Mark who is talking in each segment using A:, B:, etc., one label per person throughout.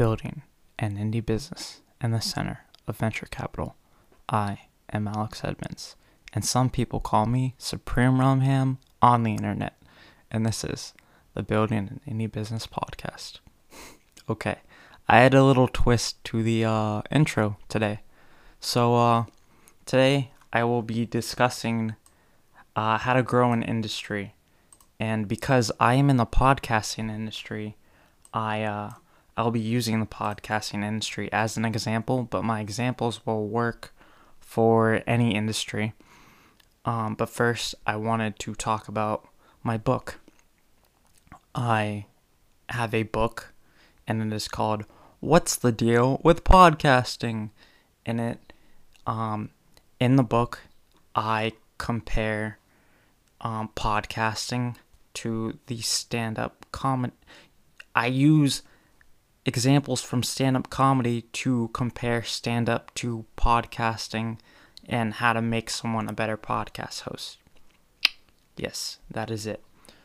A: building an indie business in the center of venture capital. I am Alex Edmonds, and some people call me Supreme Rumham on the internet, and this is the Building an Indie Business podcast. okay, I had a little twist to the uh, intro today. So, uh, today I will be discussing uh, how to grow an industry. And because I am in the podcasting industry, I uh, I'll be using the podcasting industry as an example, but my examples will work for any industry. Um, but first, I wanted to talk about my book. I have a book, and it is called "What's the Deal with Podcasting?" In it, um, in the book, I compare um, podcasting to the stand-up comedy. I use examples from stand up comedy to compare stand up to podcasting and how to make someone a better podcast host. Yes, that is it.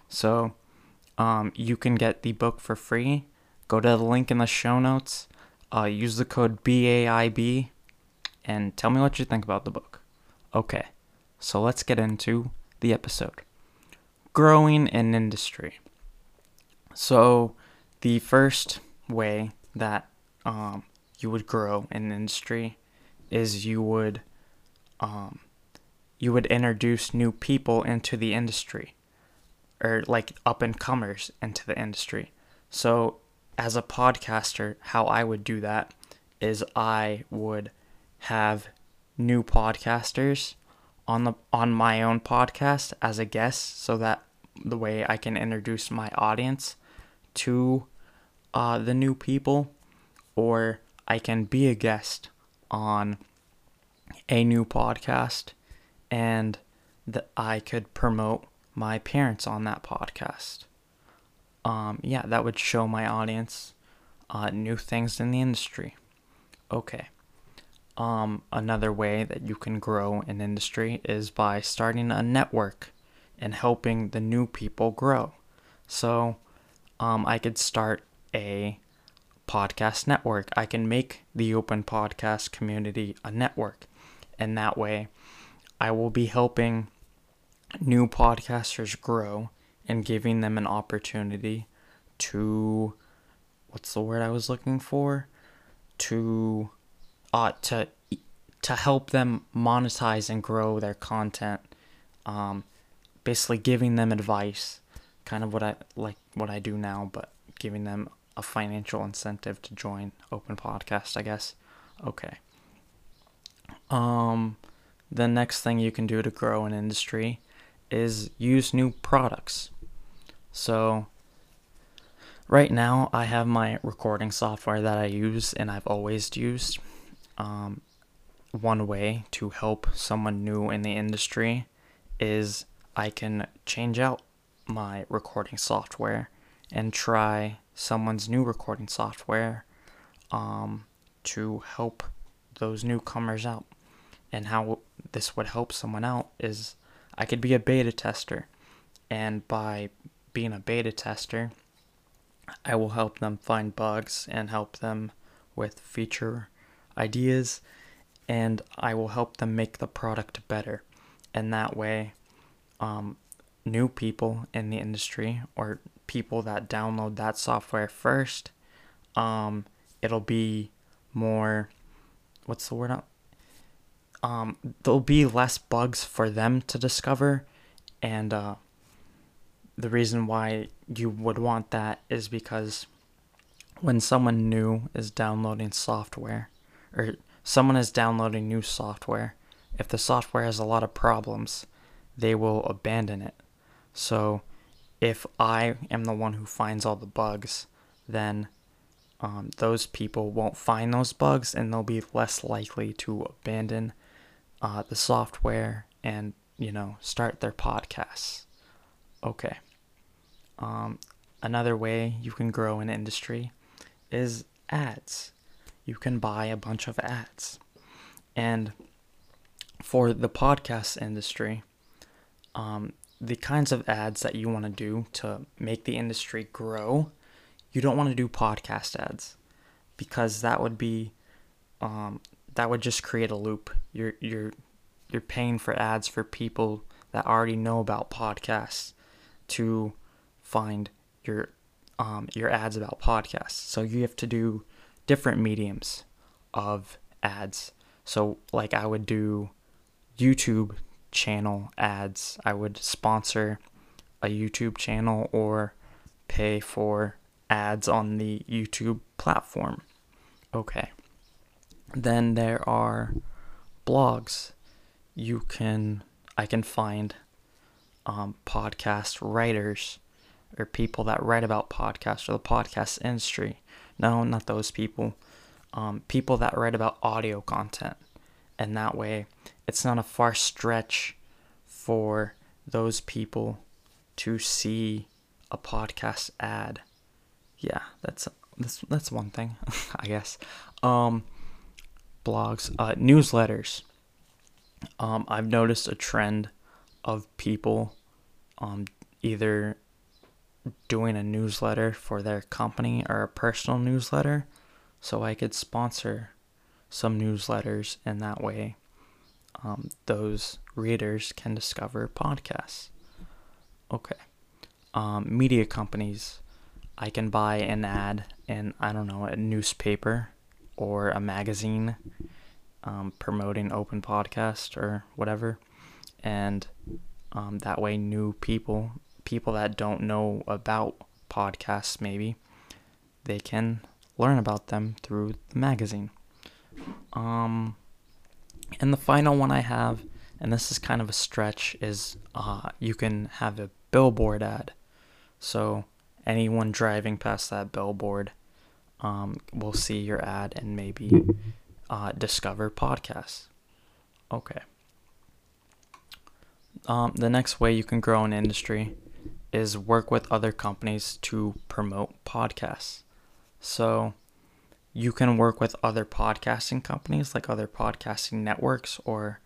A: So, um, you can get the book for free. Go to the link in the show notes. Uh, use the code BAIB and tell me what you think about the book. Okay, so let's get into the episode. Growing an industry. So, the first way that um, you would grow in industry is you would um, you would introduce new people into the industry or like up and comers into the industry. So as a podcaster, how I would do that is I would have new podcasters on the on my own podcast as a guest so that the way I can introduce my audience to uh, the new people, or I can be a guest on a new podcast and that I could promote my parents on that podcast. Um, yeah, that would show my audience uh, new things in the industry. Okay. Um, another way that you can grow an industry is by starting a network and helping the new people grow. So, um, I could start a podcast network. I can make the open podcast community a network. And that way, I will be helping new podcasters grow and giving them an opportunity to what's the word I was looking for? To uh to to help them monetize and grow their content. Um basically giving them advice, kind of what I like what I do now, but giving them a financial incentive to join open podcast i guess. Okay. Um the next thing you can do to grow an industry is use new products. So right now i have my recording software that i use and i've always used um, one way to help someone new in the industry is i can change out my recording software and try someone's new recording software um, to help those newcomers out. And how this would help someone out is I could be a beta tester, and by being a beta tester, I will help them find bugs and help them with feature ideas, and I will help them make the product better. And that way, um, new people in the industry or people that download that software first, um, it'll be more. What's the word? Up? Um, there'll be less bugs for them to discover, and uh, the reason why you would want that is because when someone new is downloading software, or someone is downloading new software, if the software has a lot of problems, they will abandon it. So if I am the one who finds all the bugs, then um, those people won't find those bugs and they'll be less likely to abandon uh, the software and, you know, start their podcasts. Okay. Um, another way you can grow an industry is ads. You can buy a bunch of ads. And for the podcast industry, um, the kinds of ads that you want to do to make the industry grow, you don't want to do podcast ads. because that would be um, that would just create a loop. You're you're you're paying for ads for people that already know about podcasts to find your um, your ads about podcasts. So you have to do different mediums of ads. So like I would do YouTube channel ads. I would sponsor a YouTube channel or pay for ads on the YouTube platform. Okay. Then there are blogs. You can I can find um, podcast writers or people that write about podcasts or the podcast industry. No, not those people. Um, people that write about audio content. And that way, it's not a far stretch for those people to see a podcast ad. Yeah, that's that's that's one thing, I guess. Um, blogs, uh, newsletters. Um, I've noticed a trend of people um, either doing a newsletter for their company or a personal newsletter so I could sponsor some newsletters in that way um, those readers can discover podcasts. Okay. Um, media companies, I can buy an ad in, I don't know, a newspaper or a magazine um, promoting open podcast or whatever. And um, that way, new people, people that don't know about podcasts, maybe, they can learn about them through the magazine. Um, and the final one I have, and this is kind of a stretch, is uh, you can have a billboard ad. So anyone driving past that billboard um, will see your ad and maybe uh, discover podcasts. Okay. Um, the next way you can grow an industry is work with other companies to promote podcasts. So you can work with other podcasting companies, like other podcasting networks or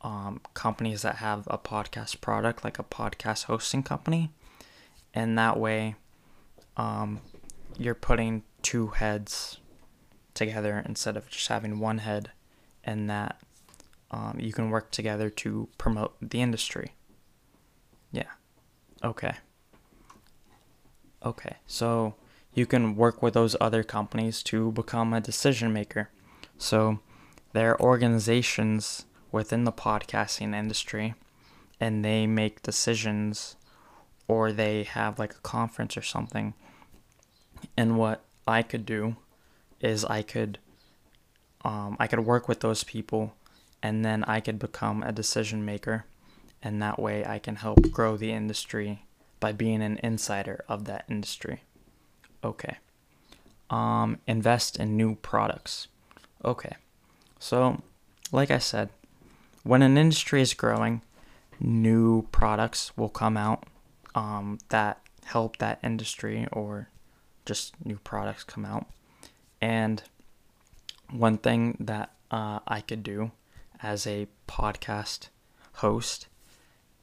A: um, companies that have a podcast product, like a podcast hosting company. And that way, um, you're putting two heads together instead of just having one head, and that um, you can work together to promote the industry. Yeah. Okay. Okay. So you can work with those other companies to become a decision maker. So there are organizations within the podcasting industry and they make decisions or they have like a conference or something. And what I could do is I could um, I could work with those people and then I could become a decision maker and that way I can help grow the industry by being an insider of that industry. Okay. Um, invest in new products. Okay. So, like I said, when an industry is growing, new products will come out um, that help that industry or just new products come out. And one thing that uh, I could do as a podcast host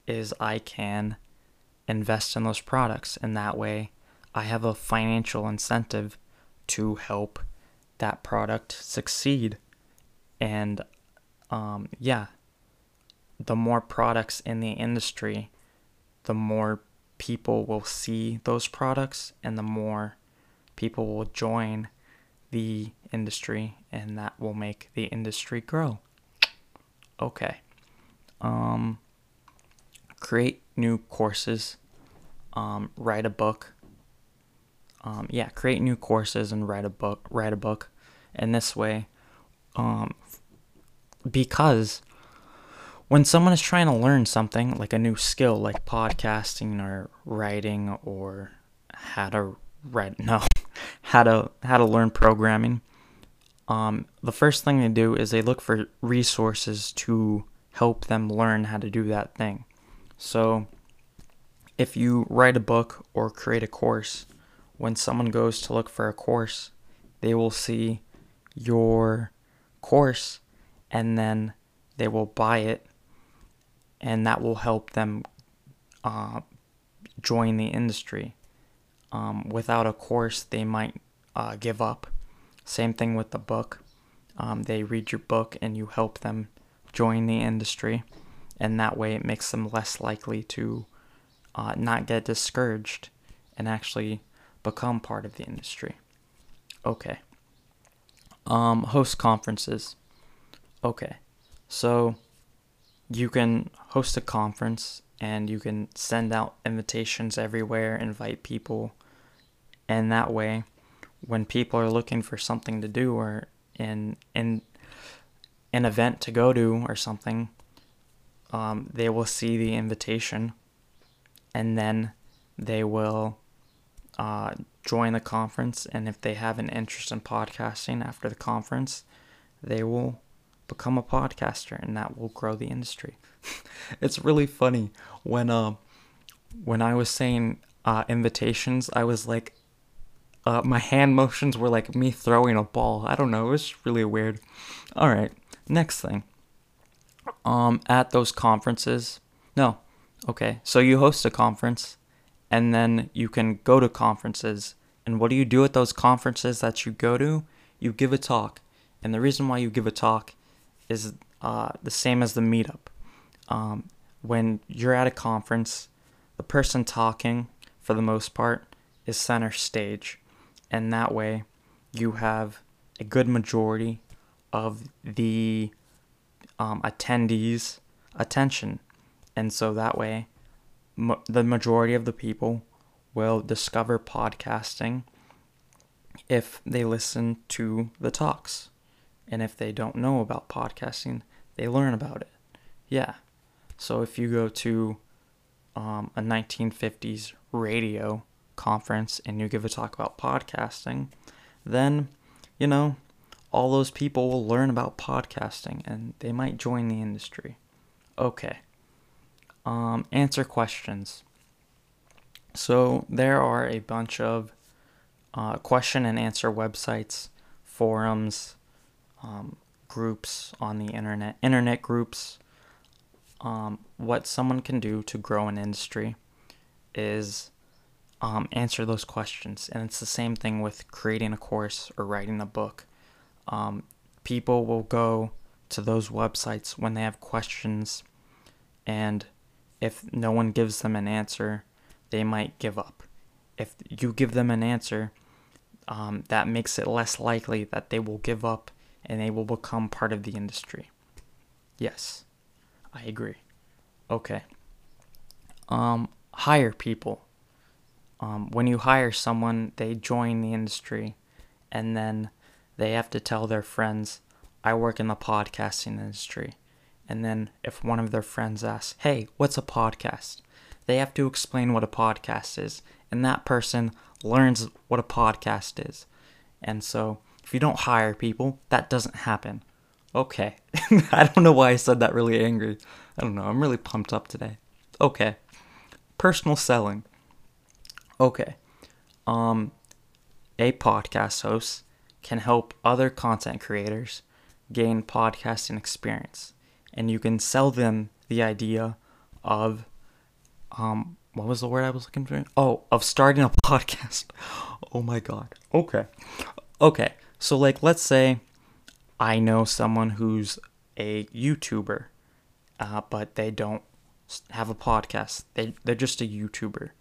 A: is I can invest in those products, and that way I have a financial incentive to help that product succeed. And um, yeah, the more products in the industry, the more people will see those products, and the more people will join the industry, and that will make the industry grow. Okay. Um, create new courses. Um, write a book. Um, yeah, create new courses and write a book. Write a book, and this way, um, because when someone is trying to learn something like a new skill, like podcasting or writing or how to write, no, how to how to learn programming um, the first thing they do is they look for resources to help them learn how to do that thing. So, if you write a book or create a course, when someone goes to look for a course, they will see your course and then they will buy it, and that will help them uh, join the industry. Um, without a course, they might uh, give up Same thing with the book. Um, they read your book and you help them join the industry, and that way it makes them less likely to uh, not get discouraged and actually become part of the industry. Okay. Um, host conferences. Okay. So you can host a conference and you can send out invitations everywhere, invite people, and that way when people are looking for something to do or in in an event to go to or something, um, they will see the invitation and then they will uh, join the conference. And if they have an interest in podcasting after the conference, they will become a podcaster and that will grow the industry. it's really funny when uh, when I was saying uh, invitations, I was like, uh, my hand motions were like me throwing a ball. I don't know. It was really weird. All right. Next thing. Um, at those conferences. No. Okay. So you host a conference, and then you can go to conferences. And what do you do at those conferences that you go to? You give a talk. And the reason why you give a talk is uh, the same as the meetup. Um, when you're at a conference, the person talking, for the most part, is center stage and that way you have a good majority of the um, attendees' attention. And so that way, m- the majority of the people will discover podcasting if they listen to the talks. And if they don't know about podcasting, they learn about it. Yeah. So if you go to um, a 1950s radio conference and you give a talk about podcasting, then, you know, all those people will learn about podcasting and they might join the industry. Okay. Um, answer questions. So there are a bunch of uh, question and answer websites, forums, um, groups on the internet, internet groups. Um, what someone can do to grow an industry is um, answer those questions. And it's the same thing with creating a course or writing a book. Um, people will go to those websites when they have questions, and if no one gives them an answer, they might give up. If you give them an answer, um, that makes it less likely that they will give up and they will become part of the industry. Yes, I agree. Okay. Um, hire people um, when you hire someone, they join the industry and then they have to tell their friends, I work in the podcasting industry. And then if one of their friends asks, Hey, what's a podcast? They have to explain what a podcast is. And that person learns what a podcast is. And so if you don't hire people, that doesn't happen. Okay. I don't know why I said that really angry. I don't know. I'm really pumped up today. Okay. Personal selling. Okay. Um, a podcast host can help other content creators gain podcasting experience, and you can sell them the idea of, um, what was the word I was looking for? Oh, of starting a podcast. oh my god. Okay. Okay. So like, let's say I know someone who's a YouTuber, uh, but they don't have a podcast. They they're just a YouTuber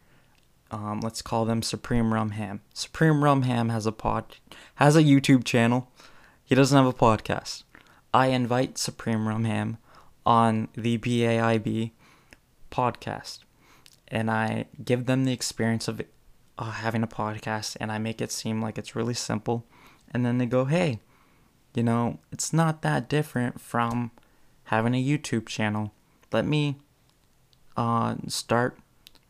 A: um, let's call them Supreme Rum Ham. Supreme Rum Ham has a pod, has a YouTube channel. He doesn't have a podcast. I invite Supreme Rum Ham on the BAIB podcast, and I give them the experience of uh, having a podcast, and I make it seem like it's really simple. And then they go, "Hey, you know, it's not that different from having a YouTube channel. Let me uh, start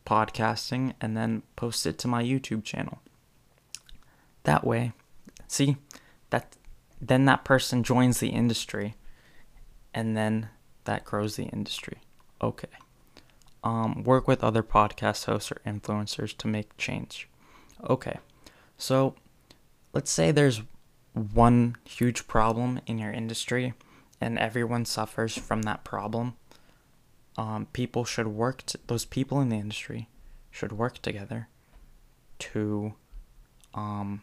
A: podcasting and then post it to my YouTube channel. That way, see, that then that person joins the industry and then that grows the industry. Okay. Um, work with other podcast hosts or influencers to make change. Okay. So let's say there's one huge problem in your industry and everyone suffers from that problem um, people should work, t- those people in the industry should work together to um,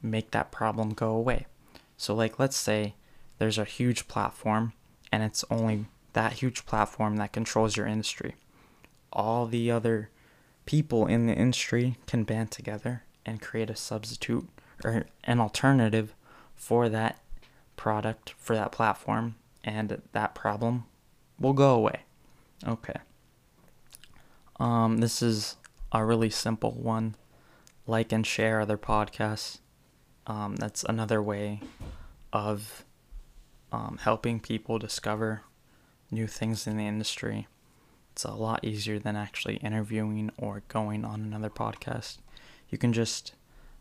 A: make that problem go away. So, like, let's say there's a huge platform and it's only that huge platform that controls your industry. All the other people in the industry can band together and create a substitute or an alternative for that product, for that platform, and that problem will go away. Okay. Um, this is a really simple one. Like and share other podcasts. Um, that's another way of um, helping people discover new things in the industry. It's a lot easier than actually interviewing or going on another podcast. You can just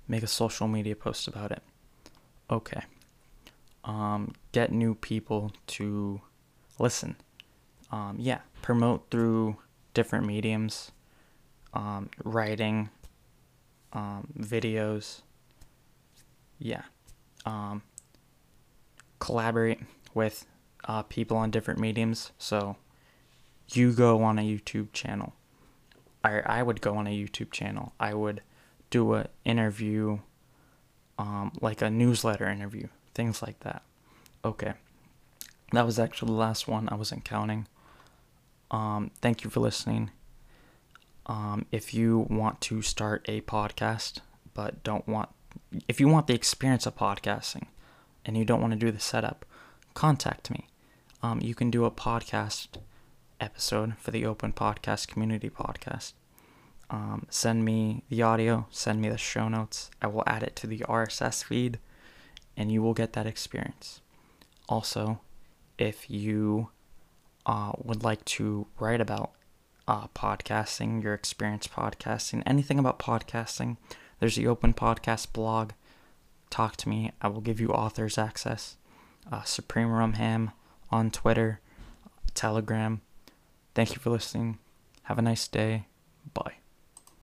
A: make a social media post about it. Okay. Um, get new people to listen. Um, yeah, promote through different mediums, um, writing, um, videos. Yeah. Collaborate with uh, people on different mediums. So you go on a YouTube channel. I, I would go on a YouTube channel. I would do an interview, um, like a newsletter interview, things like that. Okay. That was actually the last one. I wasn't counting. Um, thank you for listening. Um, if you want to start a podcast, but don't want, if you want the experience of podcasting and you don't want to do the setup, contact me. Um, you can do a podcast episode for the Open Podcast Community Podcast. Um, send me the audio, send me the show notes. I will add it to the RSS feed, and you will get that experience. Also, if you uh, would like to write about uh, podcasting, your experience podcasting, anything about podcasting, there's the Open Podcast blog. Talk to me. I will give you authors access. Uh, Supreme Rumham on Twitter, Telegram. Thank you for listening. Have a nice day. Bye.